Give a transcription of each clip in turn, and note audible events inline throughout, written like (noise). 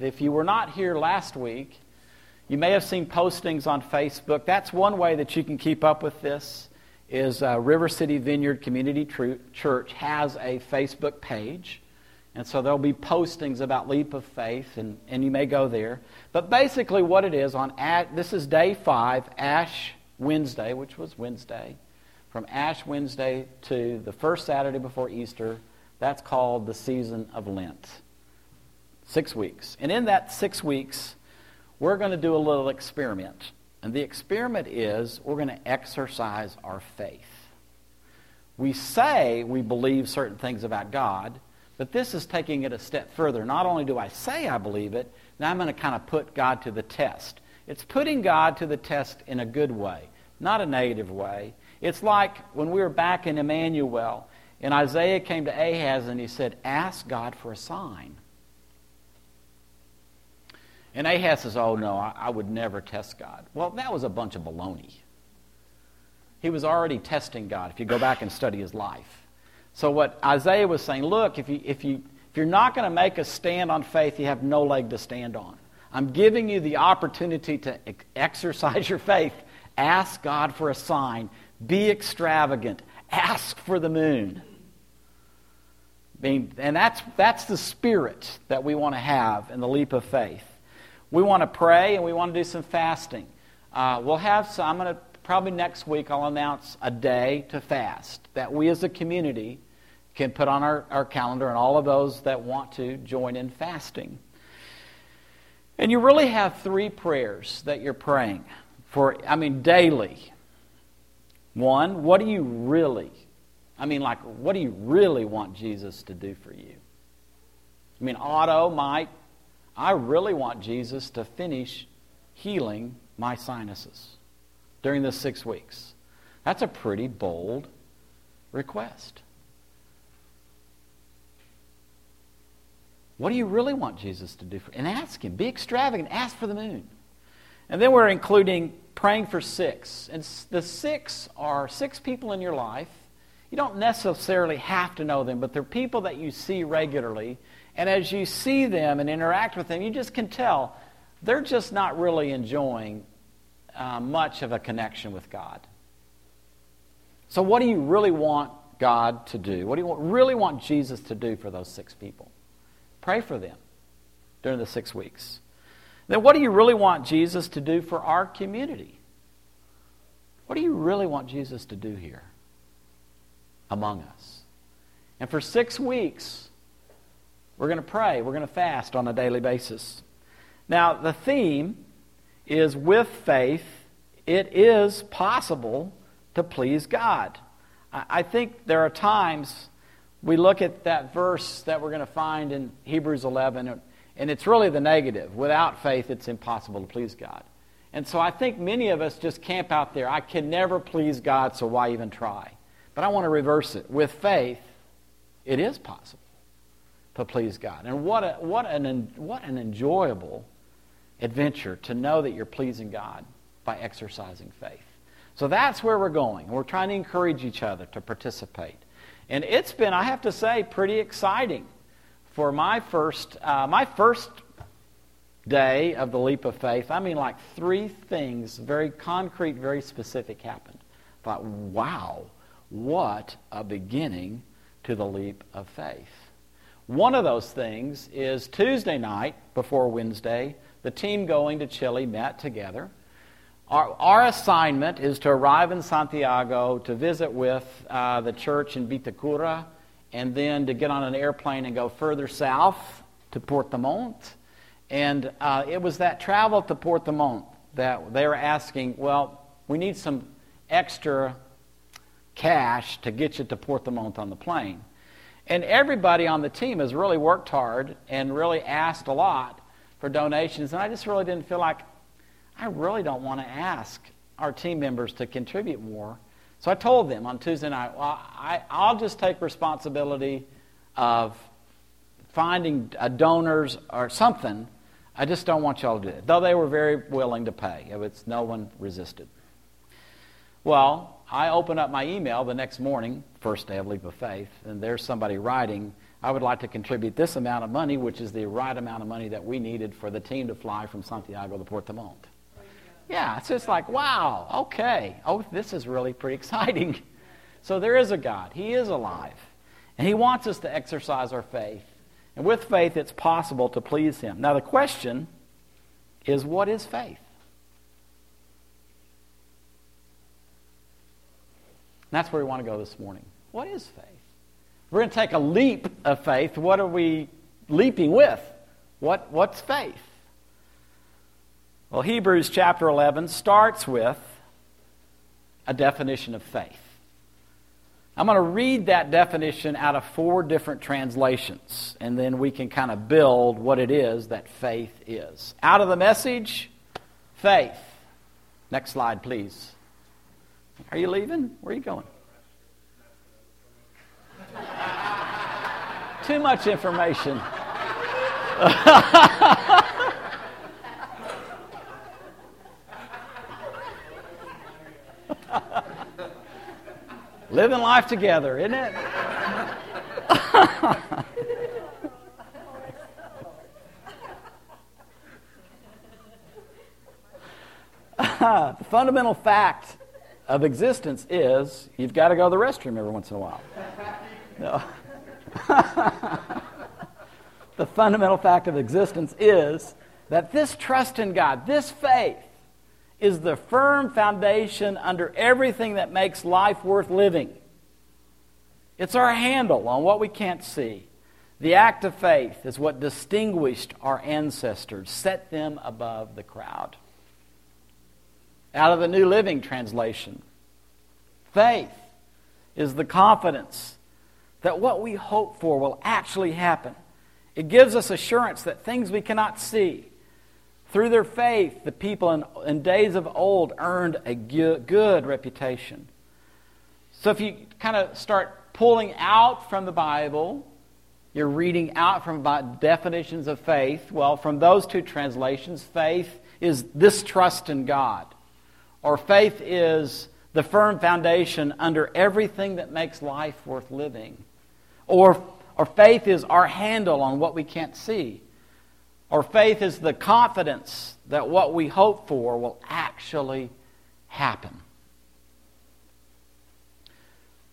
If you were not here last week, you may have seen postings on Facebook. That's one way that you can keep up with this. Is uh, River City Vineyard Community Church has a Facebook page, and so there'll be postings about Leap of Faith, and, and you may go there. But basically, what it is on this is day five, Ash Wednesday, which was Wednesday, from Ash Wednesday to the first Saturday before Easter. That's called the season of Lent. Six weeks. And in that six weeks, we're going to do a little experiment. And the experiment is we're going to exercise our faith. We say we believe certain things about God, but this is taking it a step further. Not only do I say I believe it, now I'm going to kind of put God to the test. It's putting God to the test in a good way, not a negative way. It's like when we were back in Emmanuel, and Isaiah came to Ahaz and he said, Ask God for a sign. And Ahaz says, Oh, no, I, I, would never test God. Well, that was a bunch of baloney. He was already testing God if you go back and study his life. So, what Isaiah was saying, look, if, you, if, you, if you're not going to make a stand on faith, you have no leg to stand on. I'm giving you the opportunity to exercise your faith. Ask God for a sign. Be extravagant. Ask for the moon. Mean, and that's, that's the spirit that we want to have in the leap of faith. We want to pray and we want to do some fasting. Uh, we'll have some, I'm going to, probably next week, I'll announce a day to fast that we as a community can put on our, our calendar and all of those that want to join in fasting. And you really have three prayers that you're praying for, I mean, daily. One, what do you really, I mean, like, what do you really want Jesus to do for you? I mean, Otto might I really want Jesus to finish healing my sinuses during this six weeks. That's a pretty bold request. What do you really want Jesus to do for and ask him. Be extravagant. Ask for the moon. And then we're including praying for six. And the six are six people in your life. You don't necessarily have to know them, but they're people that you see regularly and as you see them and interact with them, you just can tell they're just not really enjoying uh, much of a connection with God. So, what do you really want God to do? What do you want, really want Jesus to do for those six people? Pray for them during the six weeks. Then, what do you really want Jesus to do for our community? What do you really want Jesus to do here among us? And for six weeks, we're going to pray. We're going to fast on a daily basis. Now, the theme is with faith, it is possible to please God. I think there are times we look at that verse that we're going to find in Hebrews 11, and it's really the negative. Without faith, it's impossible to please God. And so I think many of us just camp out there. I can never please God, so why even try? But I want to reverse it. With faith, it is possible to please God. And what, a, what, an, what an enjoyable adventure to know that you're pleasing God by exercising faith. So that's where we're going. We're trying to encourage each other to participate. And it's been, I have to say, pretty exciting for my first, uh, my first day of the leap of faith. I mean, like three things, very concrete, very specific, happened. I thought, wow, what a beginning to the leap of faith. One of those things is Tuesday night before Wednesday, the team going to Chile met together. Our, our assignment is to arrive in Santiago to visit with uh, the church in Vitacura and then to get on an airplane and go further south to Puerto Montt. And uh, it was that travel to Puerto Montt that they were asking, well, we need some extra cash to get you to Puerto Montt on the plane. And everybody on the team has really worked hard and really asked a lot for donations. And I just really didn't feel like I really don't want to ask our team members to contribute more. So I told them on Tuesday night, well, I, will just take responsibility of finding donors or something. I just don't want y'all to do it. Though they were very willing to pay. It was, no one resisted. Well, I open up my email the next morning, first day of Leap of Faith, and there's somebody writing, I would like to contribute this amount of money, which is the right amount of money that we needed for the team to fly from Santiago to Puerto Montt. Yeah, it's just like, wow, okay. Oh, this is really pretty (laughs) exciting. So there is a God. He is alive. And He wants us to exercise our faith. And with faith, it's possible to please Him. Now, the question is what is faith? That's where we want to go this morning. What is faith? We're going to take a leap of faith. What are we leaping with? What, what's faith? Well, Hebrews chapter 11 starts with a definition of faith. I'm going to read that definition out of four different translations, and then we can kind of build what it is that faith is. Out of the message, faith. Next slide, please. Are you leaving? Where are you going? Too much information. (laughs) Living life together, isn't it? (laughs) the fundamental fact of existence is you've got to go to the restroom every once in a while. No. (laughs) the fundamental fact of existence is that this trust in God, this faith, is the firm foundation under everything that makes life worth living. It's our handle on what we can't see. The act of faith is what distinguished our ancestors, set them above the crowd out of the New Living Translation. Faith is the confidence that what we hope for will actually happen. It gives us assurance that things we cannot see. Through their faith, the people in, in days of old earned a good, good reputation. So if you kind of start pulling out from the Bible, you're reading out from about definitions of faith. Well, from those two translations, faith is this trust in God or faith is the firm foundation under everything that makes life worth living. Or, or faith is our handle on what we can't see. Or faith is the confidence that what we hope for will actually happen.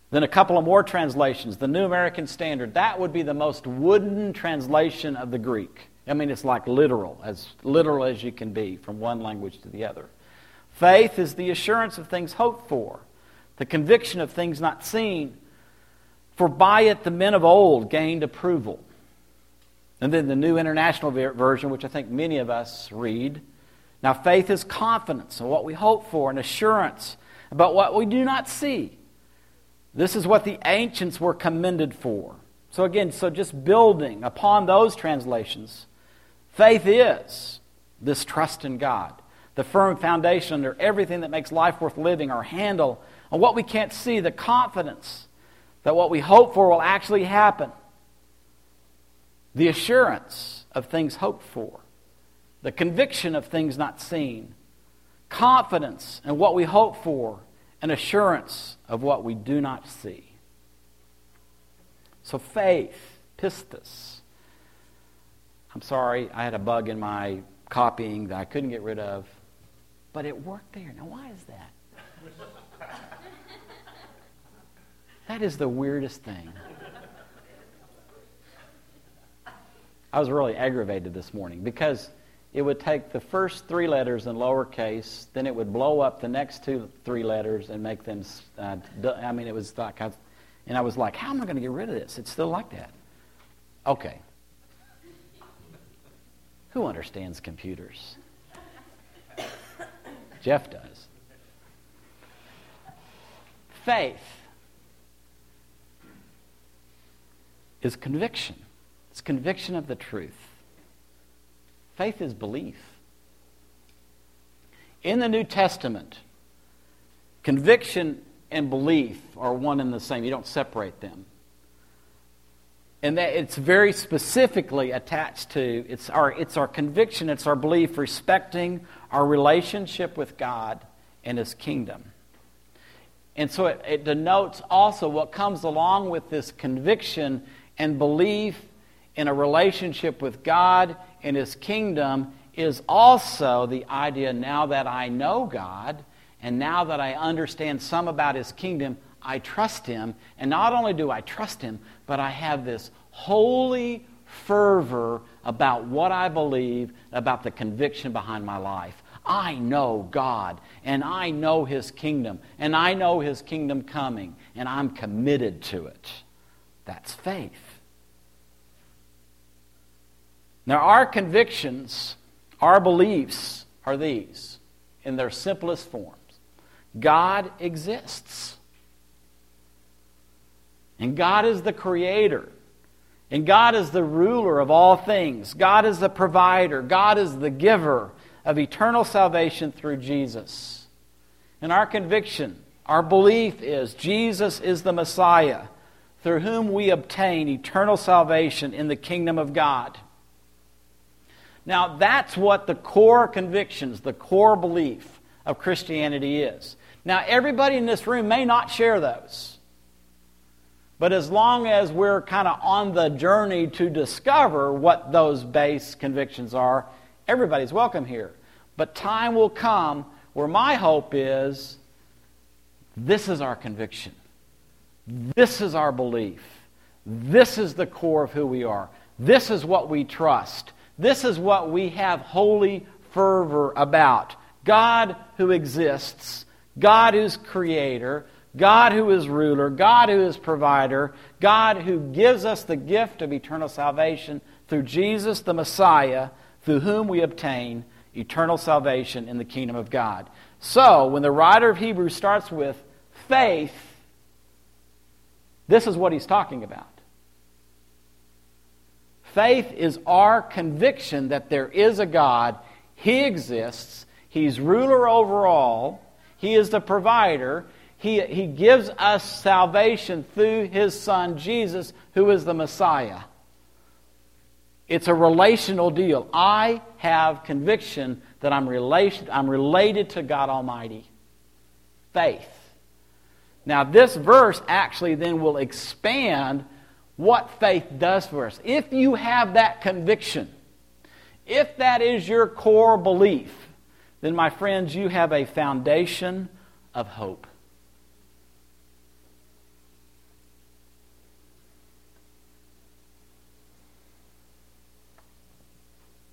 Then a couple of more translations. The New American Standard, that would be the most wooden translation of the Greek. I mean, it's like literal, as literal as you can be from one language to the other. Faith is the assurance of things hoped for, the conviction of things not seen. For by it the men of old gained approval. And then the New International Version, which I think many of us read. Now, faith is confidence in what we hope for, and assurance about what we do not see. This is what the ancients were commended for. So, again, so just building upon those translations, faith is this trust in God the firm foundation or everything that makes life worth living, our handle on what we can't see, the confidence that what we hope for will actually happen, the assurance of things hoped for, the conviction of things not seen, confidence in what we hope for, and assurance of what we do not see. So faith, pistis. I'm sorry, I had a bug in my copying that I couldn't get rid of. But it worked there. Now, why is that? That is the weirdest thing. I was really aggravated this morning because it would take the first three letters in lowercase, then it would blow up the next two, three letters and make them. Uh, I mean, it was like, I, and I was like, how am I going to get rid of this? It's still like that. Okay. Who understands computers? Jeff does. Faith is conviction. It's conviction of the truth. Faith is belief. In the New Testament, conviction and belief are one and the same. You don't separate them. And that it's very specifically attached to it's our, it's our conviction, it's our belief respecting our relationship with God and His kingdom. And so it, it, denotes also what comes along with this conviction and belief in a relationship with God and His kingdom is also the idea now that I know God and now that I understand some about His kingdom, I trust Him. And not only do I trust Him, but I have this holy fervor about what I believe, about the conviction behind my life. I know God, and I know His kingdom, and I know His kingdom coming, and I'm committed to it. That's faith. Now, our convictions, our beliefs are these in their simplest forms God exists, and God is the creator. And God is the ruler of all things. God is the provider. God is the giver of eternal salvation through Jesus. And our conviction, our belief is Jesus is the Messiah through whom we obtain eternal salvation in the kingdom of God. Now, that's what the core convictions, the core belief of Christianity is. Now, everybody in this room may not share those. But as long as we're kind of on the journey to discover what those base convictions are, everybody's welcome here. But time will come where my hope is this is our conviction. This is our belief. This is the core of who we are. This is what we trust. This is what we have holy fervor about. God who exists, God who's creator, God who is ruler, God who is provider, God who gives us the gift of eternal salvation through Jesus the Messiah, through whom we obtain eternal salvation in the kingdom of God. So, when the writer of Hebrews starts with faith, this is what he's talking about. Faith is our conviction that there is a God, He exists, He's ruler over all, He is the provider, he, he gives us salvation through His Son, Jesus, who is the Messiah. It's a relational deal. I have conviction that I'm, relation, I'm related to God Almighty. Faith. Now, this verse actually then will expand what faith does for us. If you have that conviction, if that is your core belief, then, my friends, you have a foundation of hope.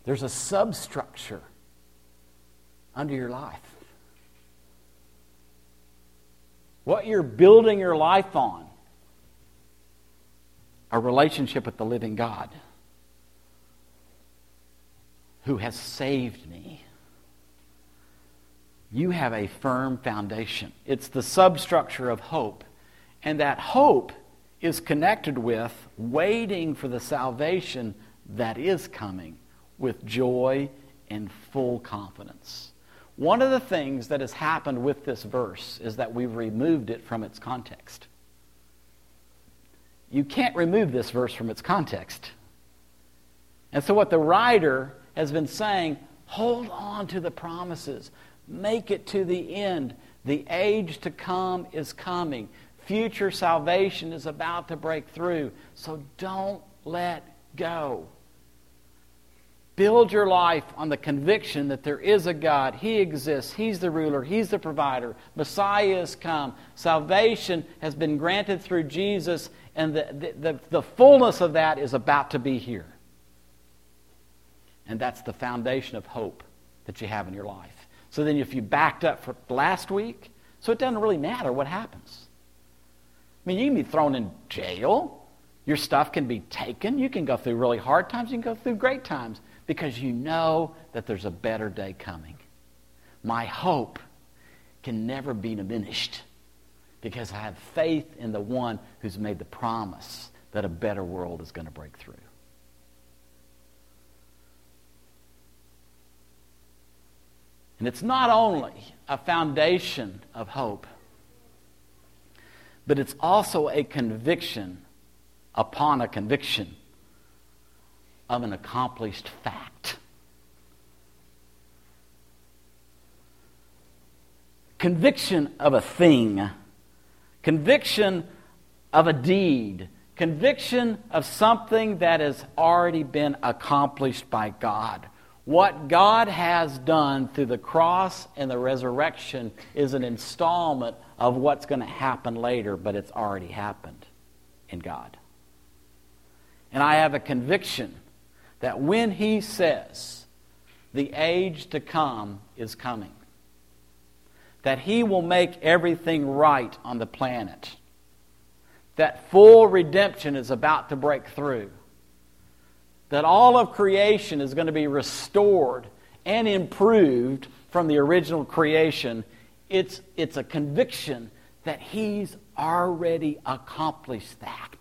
There's a substructure under your life. What you're building your life on, a relationship with the living God who has saved me. You have a firm foundation. It's the substructure of hope. And that hope is connected with waiting for the salvation that is coming with joy and full confidence. One of the things that has happened with this verse is that we've removed it from its context. You can't remove this verse from its context. And so, what the writer has been saying hold on to the promises, make it to the end. The age to come is coming, future salvation is about to break through. So, don't let go. Build your life on the conviction that there is a God. He exists. He's the ruler. He's the provider. Messiah has come. Salvation has been granted through Jesus, and the, the, the, the fullness of that is about to be here. And that's the foundation of hope that you have in your life. So then, if you backed up for last week, so it doesn't really matter what happens. I mean, you can be thrown in jail. Your stuff can be taken. You can go through really hard times. You can go through great times because you know that there's a better day coming. My hope can never be diminished because I have faith in the one who's made the promise that a better world is going to break through. And it's not only a foundation of hope, but it's also a conviction upon a conviction of an accomplished fact. Conviction of a thing, conviction of a deed, Conviction of something that has already been accomplished by God. What God has done through the cross and the resurrection is an installment of what's going to happen later, but it's already happened in God. And I have a conviction that when He says, the age to come is coming, that He will make everything right on the planet, that full redemption is about to break through that all of creation is going to be restored and improved from the original creation, it's, it's a conviction that He's already accomplished that.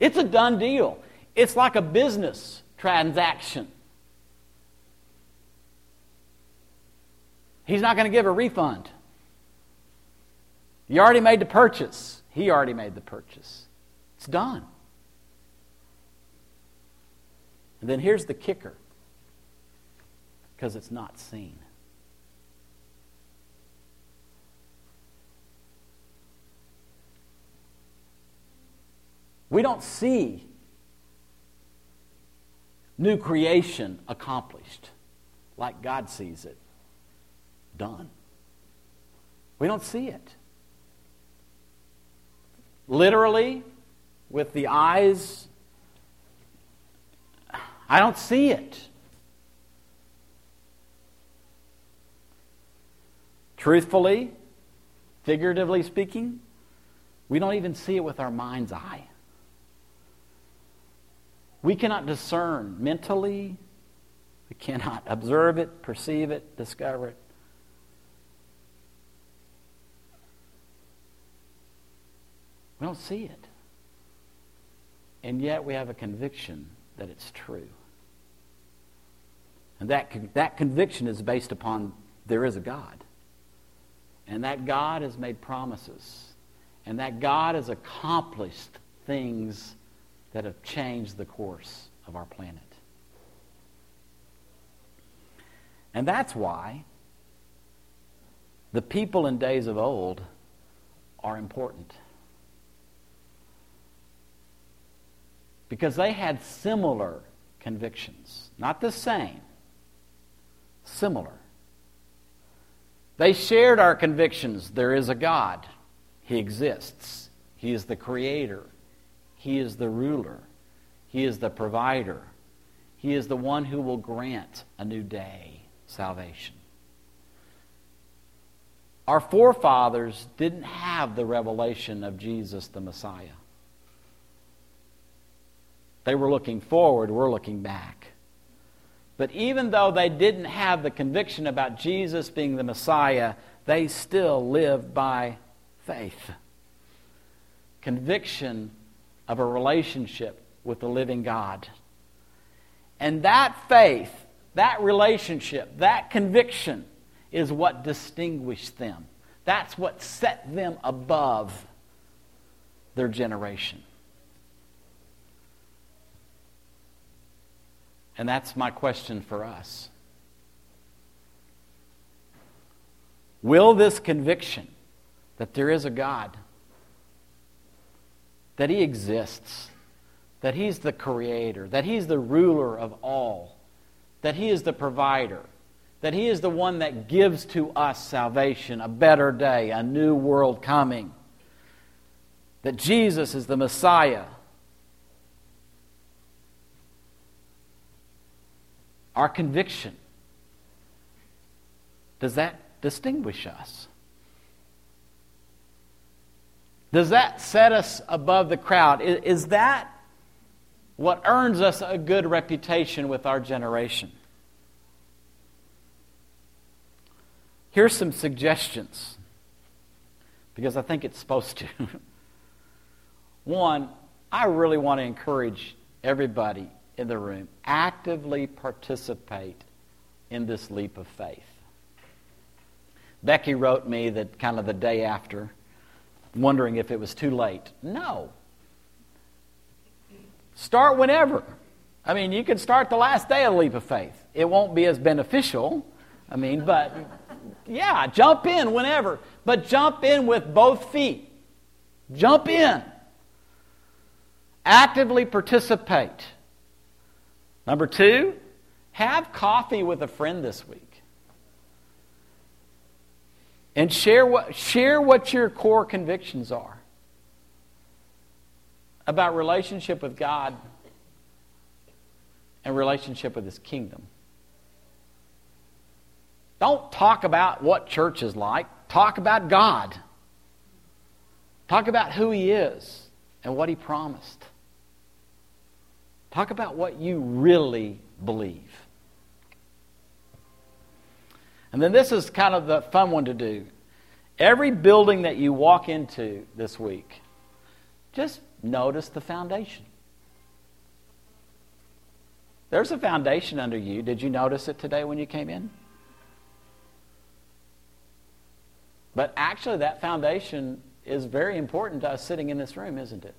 It's a done deal. It's like a business transaction. He's not going to give a refund. You already made the purchase. He already made the purchase. It's done. And then here's the kicker because it's not seen. We don't see new creation accomplished like God sees it done. We don't see it literally with the eyes. I don't see it. Truthfully, figuratively speaking, we don't even see it with our mind's eye. We cannot discern mentally, we cannot observe it, perceive it, discover it. We don't see it. And yet we have a conviction that it's true. And that, that conviction is based upon there is a God. And that God has made promises. And that God has accomplished things that have changed the course of our planet. And that's why the people in days of old are important. because they had similar convictions. Not the same, similar. They shared our convictions. There is a God, He exists, He is the creator, He is the ruler, He is the provider, He is the one who will grant a new day salvation. Our forefathers didn't have the revelation of Jesus the Messiah. They were looking forward, we're looking back. But even though they didn't have the conviction about Jesus being the Messiah, they still lived by faith. Conviction of a relationship with the living God. And that faith, that relationship, that conviction is what distinguished them. That's what set them above their generation. And that's my question for us. Will this conviction that there is a God, that He exists, that He's the creator, that He's the ruler of all, that He is the provider, that He is the one that gives to us salvation, a better day, a new world coming, that Jesus is the Messiah our conviction, does that distinguish us? Does that set us above the crowd? Is, that what earns us a good reputation with our generation? Here's some suggestions because I think it's supposed to. (laughs) One, I really want to encourage everybody in the room actively participate in this leap of faith. Becky wrote me that kind of the day after, wondering if it was too late. No. Start whenever. I mean, you can start the last day of the leap of faith. It won't be as beneficial, I mean, but yeah, jump in whenever, but jump in with both feet. Jump in. Actively participate. Number two, have coffee with a friend this week. And share what, share what your core convictions are about relationship with God and relationship with His kingdom. Don't talk about what church is like. Talk about God. Talk about who He is and what He promised. Talk about what you really believe. And then this is kind of the fun one to do. Every building that you walk into this week, just notice the foundation. There's a foundation under you. Did you notice it today when you came in? But actually, that foundation is very important to us sitting in this room, isn't it?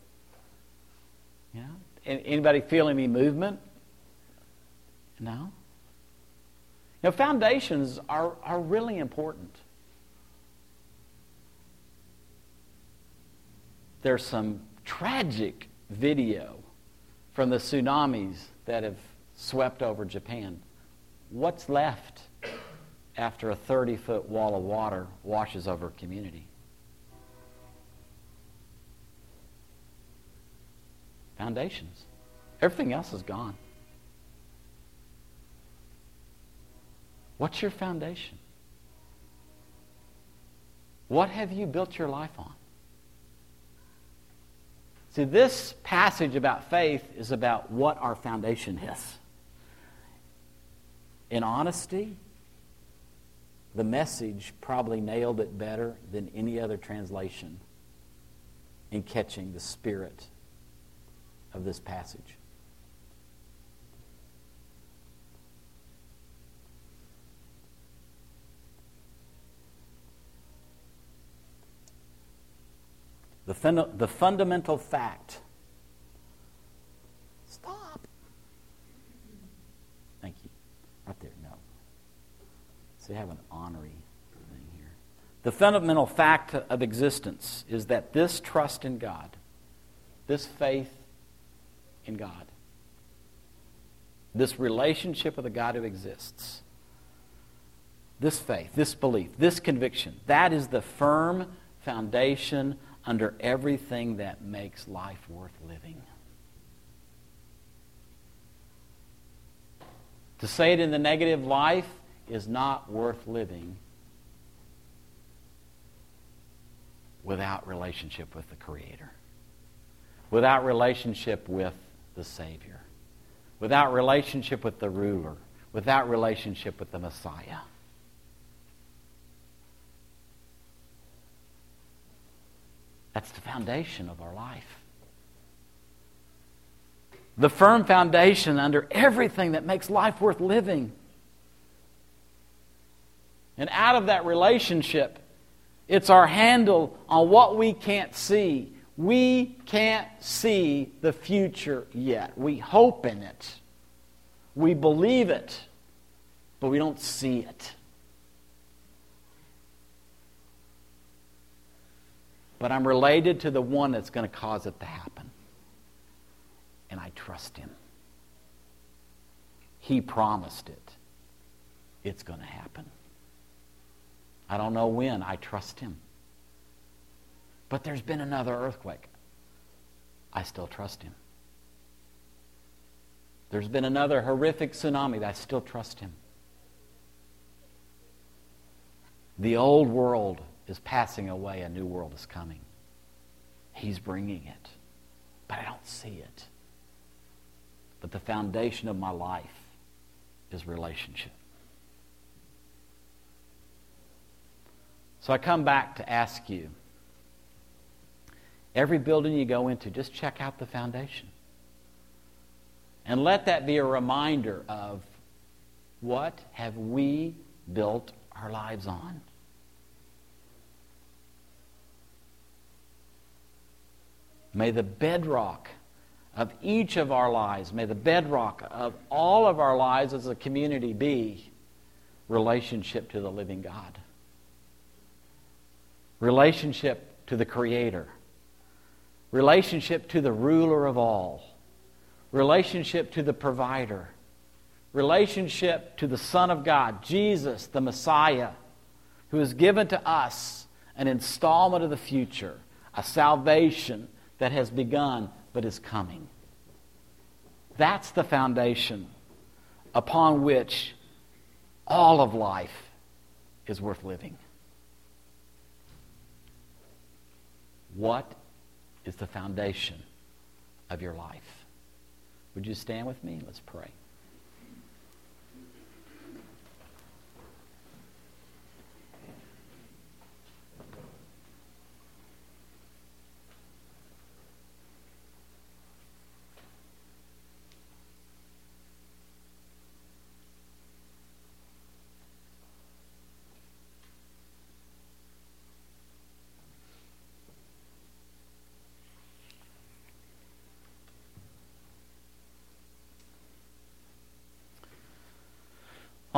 Yeah. Anybody feel any movement? No. Know, foundations are, are really important. There's some tragic video from the tsunamis that have swept over Japan. What's left after a 30 foot wall of water washes over a community? Foundations. Everything else is gone. What's your foundation? What have you built your life on? See, this passage about faith is about what our foundation is. In honesty, the message probably nailed it better than any other translation in catching the spirit of this passage. The, fun- the fundamental fact. Stop. Thank you. Right there, no. So you have an honorary thing here. The fundamental fact of existence is that this trust in God, this faith in God, this relationship with the God who exists, this faith, this belief, this conviction, that is the firm foundation under everything that makes life worth living. To say it in the negative life is not worth living without relationship with the Creator, without relationship with the Savior, without relationship with the ruler, without relationship with the Messiah. That's the foundation of our life. The firm foundation under everything that makes life worth living. And out of that relationship, it's our handle on what we can't see. We can't see the future yet. We hope in it. We believe it, but we don't see it. But I'm related to the one that's going to cause it to happen. And I trust him. He promised it. It's going to happen. I don't know when. I trust him. But there's been another earthquake. I still trust him. There's been another horrific tsunami. I still trust him. The old world is passing away, a new world is coming. He's bringing it, but I don't see it. But the foundation of my life is relationship. So I come back to ask you every building you go into, just check out the foundation. And let that be a reminder of what have we built our lives on? May the bedrock of each of our lives, may the bedrock of all of our lives as a community be relationship to the living God, relationship to the Creator, relationship to the ruler of all, relationship to the provider, relationship to the Son of God, Jesus, the Messiah, who has given to us an installment of the future, a salvation that has begun but is coming. That's the foundation upon which all of life is worth living. What is the foundation of your life? Would you stand with me? Let's pray.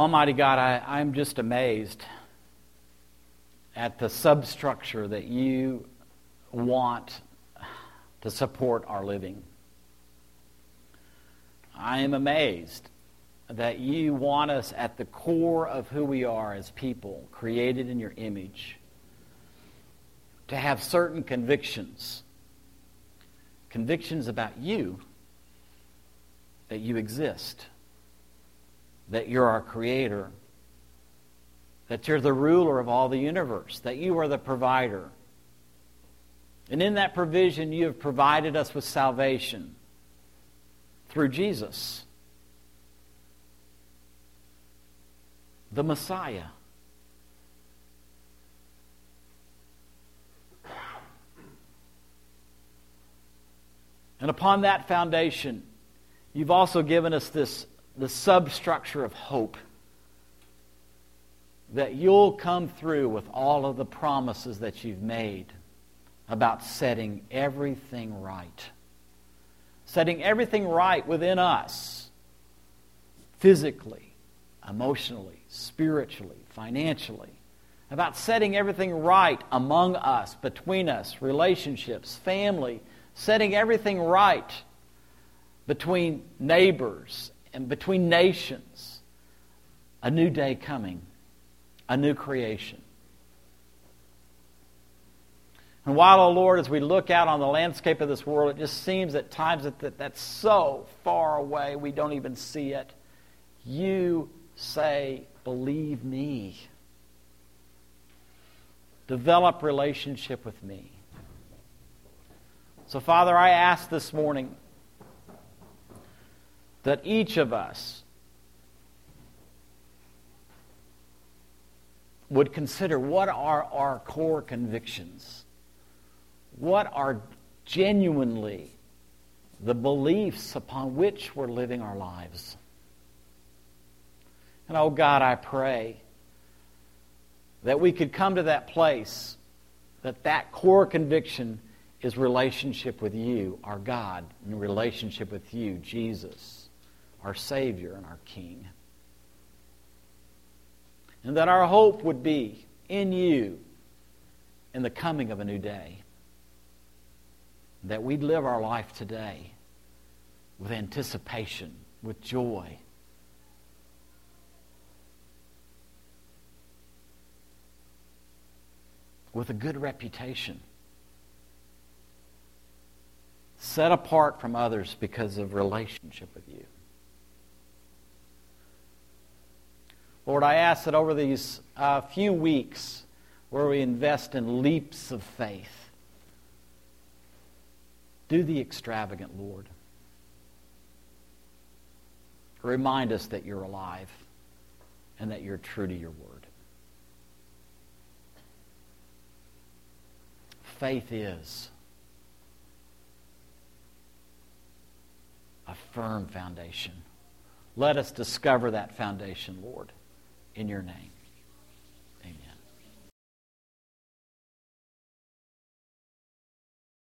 Almighty God, I, I'm just amazed at the substructure that you want to support our living. I am amazed that you want us at the core of who we are as people, created in your image, to have certain convictions. Convictions about you, that you exist that you're our creator, that you're the ruler of all the universe, that you are the provider. And in that provision, you have provided us with salvation through Jesus, the Messiah. And upon that foundation, you've also given us this the substructure of hope that you'll come through with all of the promises that you've made about setting everything right. Setting everything right within us, physically, emotionally, spiritually, financially. About setting everything right among us, between us, relationships, family, setting everything right between neighbors and between nations, a new day coming, a new creation. And while, O oh Lord, as we look out on the landscape of this world, it just seems at times that, that that's so far away we don't even see it. You say, Believe me. Develop relationship with me. So, Father, I ask this morning that each of us would consider what are our core convictions? What are genuinely the beliefs upon which we're living our lives? And oh God, I pray that we could come to that place that that core conviction is relationship with you, our God, and relationship with you, Jesus our Savior and our King. And that our hope would be in you in the coming of a new day. That we'd live our life today with anticipation, with joy. With a good reputation. Set apart from others because of relationship with you. Lord, I ask that over these uh, few weeks where we invest in leaps of faith, do the extravagant, Lord. Remind us that you're alive and that you're true to your word. Faith is a firm foundation. Let us discover that foundation, Lord in your name.